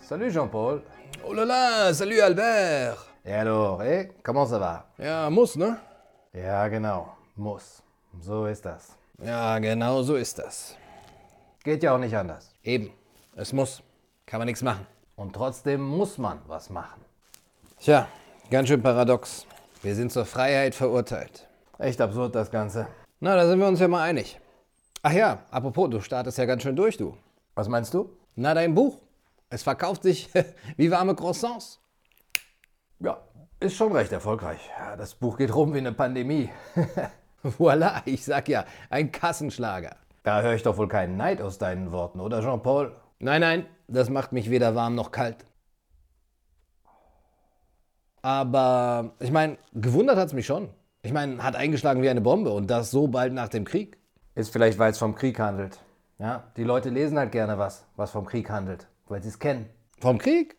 Salut Jean-Paul. Oh là là, salut Albert. Et alors, eh, comment ça va? Ja, muss, ne? Ja, genau. Muss. So ist das. Ja, genau so ist das. Geht ja auch nicht anders. Eben, es muss. Kann man nichts machen. Und trotzdem muss man was machen. Tja, ganz schön paradox. Wir sind zur Freiheit verurteilt. Echt absurd das Ganze. Na, da sind wir uns ja mal einig. Ach ja, apropos, du startest ja ganz schön durch, du. Was meinst du? Na, dein Buch. Es verkauft sich wie warme Croissants. Ja, ist schon recht erfolgreich. Ja, das Buch geht rum wie eine Pandemie. Voila, ich sag ja, ein Kassenschlager. Da höre ich doch wohl keinen Neid aus deinen Worten, oder Jean-Paul? Nein, nein, das macht mich weder warm noch kalt. Aber ich meine, gewundert hat's mich schon. Ich meine, hat eingeschlagen wie eine Bombe und das so bald nach dem Krieg. Ist vielleicht, weil es vom Krieg handelt. Ja, die Leute lesen halt gerne was, was vom Krieg handelt, weil sie es kennen. Vom Krieg?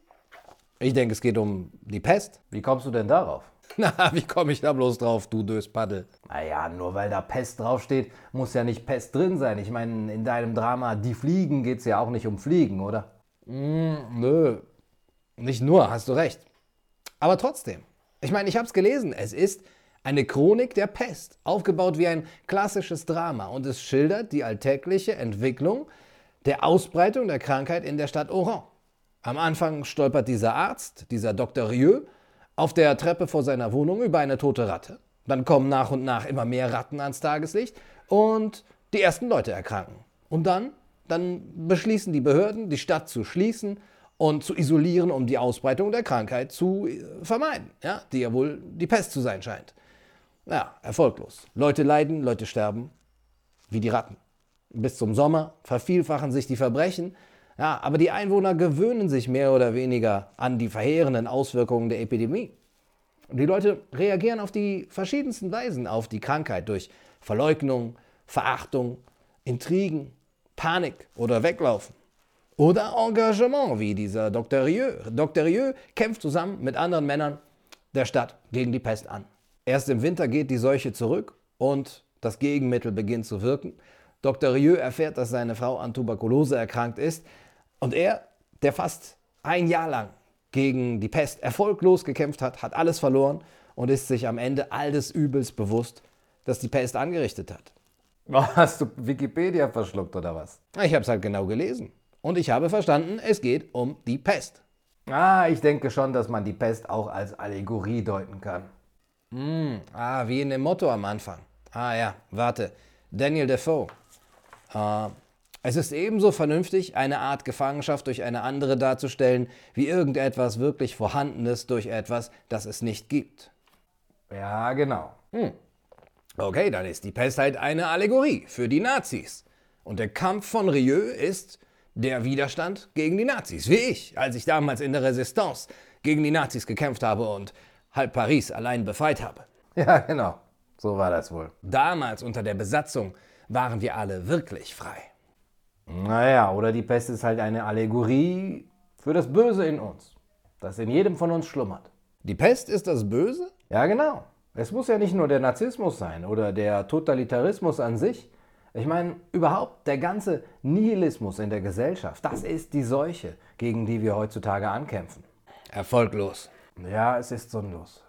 Ich denke, es geht um die Pest. Wie kommst du denn darauf? Na, wie komme ich da bloß drauf, du Döspaddel? Naja, nur weil da Pest draufsteht, muss ja nicht Pest drin sein. Ich meine, in deinem Drama Die Fliegen geht es ja auch nicht um Fliegen, oder? Mm, nö, nicht nur, hast du recht. Aber trotzdem. Ich meine, ich habe es gelesen. Es ist eine Chronik der Pest, aufgebaut wie ein klassisches Drama und es schildert die alltägliche Entwicklung der Ausbreitung der Krankheit in der Stadt Oran. Am Anfang stolpert dieser Arzt, dieser Dr. Rieu, auf der Treppe vor seiner Wohnung über eine tote Ratte. Dann kommen nach und nach immer mehr Ratten ans Tageslicht und die ersten Leute erkranken. Und dann, dann beschließen die Behörden, die Stadt zu schließen und zu isolieren, um die Ausbreitung der Krankheit zu äh, vermeiden, ja, die ja wohl die Pest zu sein scheint. Ja, erfolglos. Leute leiden, Leute sterben, wie die Ratten. Bis zum Sommer vervielfachen sich die Verbrechen, ja, aber die Einwohner gewöhnen sich mehr oder weniger an die verheerenden Auswirkungen der Epidemie. Und die Leute reagieren auf die verschiedensten Weisen auf die Krankheit durch Verleugnung, Verachtung, Intrigen, Panik oder Weglaufen. Oder Engagement, wie dieser Dr. Rieu. Dr. Rieu kämpft zusammen mit anderen Männern der Stadt gegen die Pest an. Erst im Winter geht die Seuche zurück und das Gegenmittel beginnt zu wirken. Dr. Rieu erfährt, dass seine Frau an Tuberkulose erkrankt ist und er, der fast ein Jahr lang gegen die Pest erfolglos gekämpft hat, hat alles verloren und ist sich am Ende all des Übels bewusst, das die Pest angerichtet hat. Hast du Wikipedia verschluckt oder was? Ich habe es halt genau gelesen. Und ich habe verstanden, es geht um die Pest. Ah, ich denke schon, dass man die Pest auch als Allegorie deuten kann. Mm, ah, wie in dem Motto am Anfang. Ah ja, warte. Daniel Defoe. Äh, es ist ebenso vernünftig, eine Art Gefangenschaft durch eine andere darzustellen, wie irgendetwas wirklich Vorhandenes durch etwas, das es nicht gibt. Ja, genau. Hm. Okay, dann ist die Pest halt eine Allegorie für die Nazis. Und der Kampf von Rieu ist der Widerstand gegen die Nazis. Wie ich, als ich damals in der Resistance gegen die Nazis gekämpft habe und halb Paris allein befreit habe. Ja, genau. So war das wohl. Damals unter der Besatzung waren wir alle wirklich frei. Naja, oder die Pest ist halt eine Allegorie für das Böse in uns, das in jedem von uns schlummert. Die Pest ist das Böse? Ja, genau. Es muss ja nicht nur der Narzissmus sein oder der Totalitarismus an sich. Ich meine, überhaupt der ganze Nihilismus in der Gesellschaft, das ist die Seuche, gegen die wir heutzutage ankämpfen. Erfolglos. Ja, es ist sinnlos.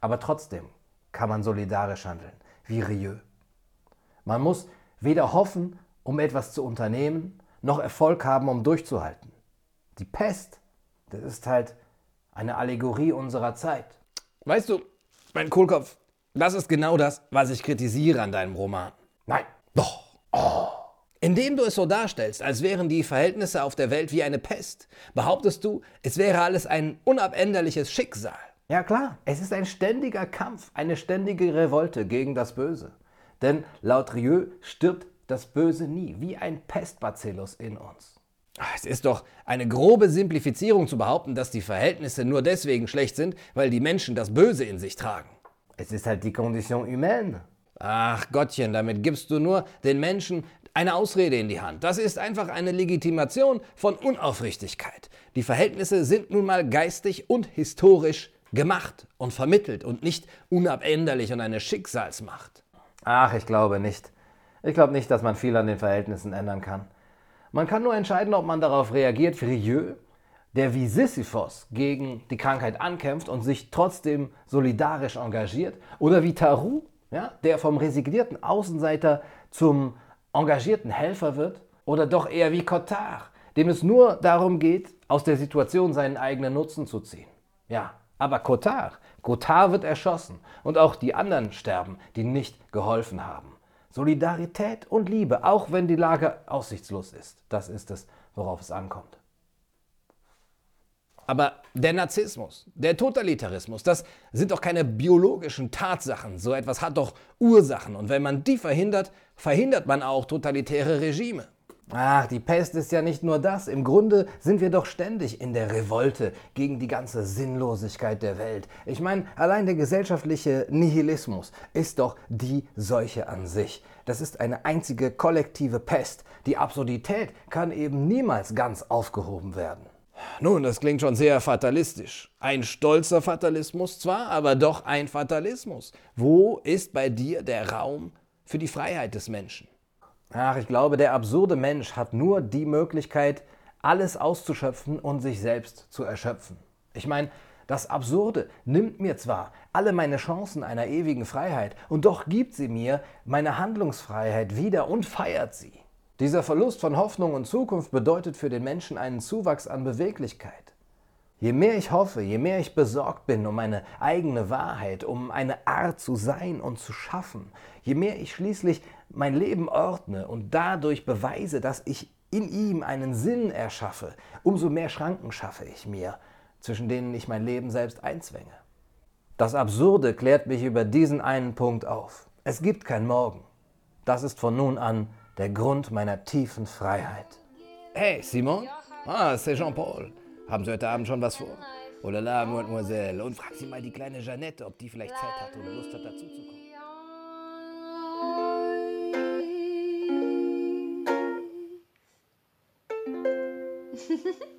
Aber trotzdem kann man solidarisch handeln, wie Rieu. Man muss weder hoffen, um etwas zu unternehmen, noch Erfolg haben, um durchzuhalten. Die Pest, das ist halt eine Allegorie unserer Zeit. Weißt du, mein Kohlkopf, das ist genau das, was ich kritisiere an deinem Roman. Nein. Doch. Oh. Indem du es so darstellst, als wären die Verhältnisse auf der Welt wie eine Pest, behauptest du, es wäre alles ein unabänderliches Schicksal. Ja klar, es ist ein ständiger Kampf, eine ständige Revolte gegen das Böse. Denn laut Rieu stirbt das Böse nie, wie ein Pestbacillus in uns. Es ist doch eine grobe Simplifizierung zu behaupten, dass die Verhältnisse nur deswegen schlecht sind, weil die Menschen das Böse in sich tragen. Es ist halt die Condition humaine. Ach Gottchen, damit gibst du nur den Menschen eine Ausrede in die Hand. Das ist einfach eine Legitimation von Unaufrichtigkeit. Die Verhältnisse sind nun mal geistig und historisch gemacht und vermittelt und nicht unabänderlich und eine Schicksalsmacht. Ach, ich glaube nicht. Ich glaube nicht, dass man viel an den Verhältnissen ändern kann. Man kann nur entscheiden, ob man darauf reagiert wie Rieu, der wie Sisyphos gegen die Krankheit ankämpft und sich trotzdem solidarisch engagiert, oder wie Tarou, ja, der vom resignierten Außenseiter zum engagierten Helfer wird, oder doch eher wie Cotard, dem es nur darum geht, aus der Situation seinen eigenen Nutzen zu ziehen. Ja, aber Cotard, Cotard wird erschossen und auch die anderen sterben, die nicht geholfen haben. Solidarität und Liebe, auch wenn die Lage aussichtslos ist, das ist es, worauf es ankommt. Aber der Narzissmus, der Totalitarismus, das sind doch keine biologischen Tatsachen. So etwas hat doch Ursachen. Und wenn man die verhindert, verhindert man auch totalitäre Regime. Ach, die Pest ist ja nicht nur das. Im Grunde sind wir doch ständig in der Revolte gegen die ganze Sinnlosigkeit der Welt. Ich meine, allein der gesellschaftliche Nihilismus ist doch die Seuche an sich. Das ist eine einzige kollektive Pest. Die Absurdität kann eben niemals ganz aufgehoben werden. Nun, das klingt schon sehr fatalistisch. Ein stolzer Fatalismus zwar, aber doch ein Fatalismus. Wo ist bei dir der Raum für die Freiheit des Menschen? Ach, ich glaube, der absurde Mensch hat nur die Möglichkeit, alles auszuschöpfen und sich selbst zu erschöpfen. Ich meine, das Absurde nimmt mir zwar alle meine Chancen einer ewigen Freiheit, und doch gibt sie mir meine Handlungsfreiheit wieder und feiert sie. Dieser Verlust von Hoffnung und Zukunft bedeutet für den Menschen einen Zuwachs an Beweglichkeit. Je mehr ich hoffe, je mehr ich besorgt bin um meine eigene Wahrheit, um eine Art zu sein und zu schaffen, je mehr ich schließlich mein Leben ordne und dadurch beweise, dass ich in ihm einen Sinn erschaffe, umso mehr Schranken schaffe ich mir, zwischen denen ich mein Leben selbst einzwänge. Das Absurde klärt mich über diesen einen Punkt auf. Es gibt kein Morgen. Das ist von nun an der Grund meiner tiefen Freiheit. Hey, Simon? Ah, c'est Jean-Paul. Haben Sie heute Abend schon was vor? Oh la Mademoiselle. Und frag Sie mal die kleine Jeannette, ob die vielleicht Zeit hat oder Lust hat, dazuzukommen.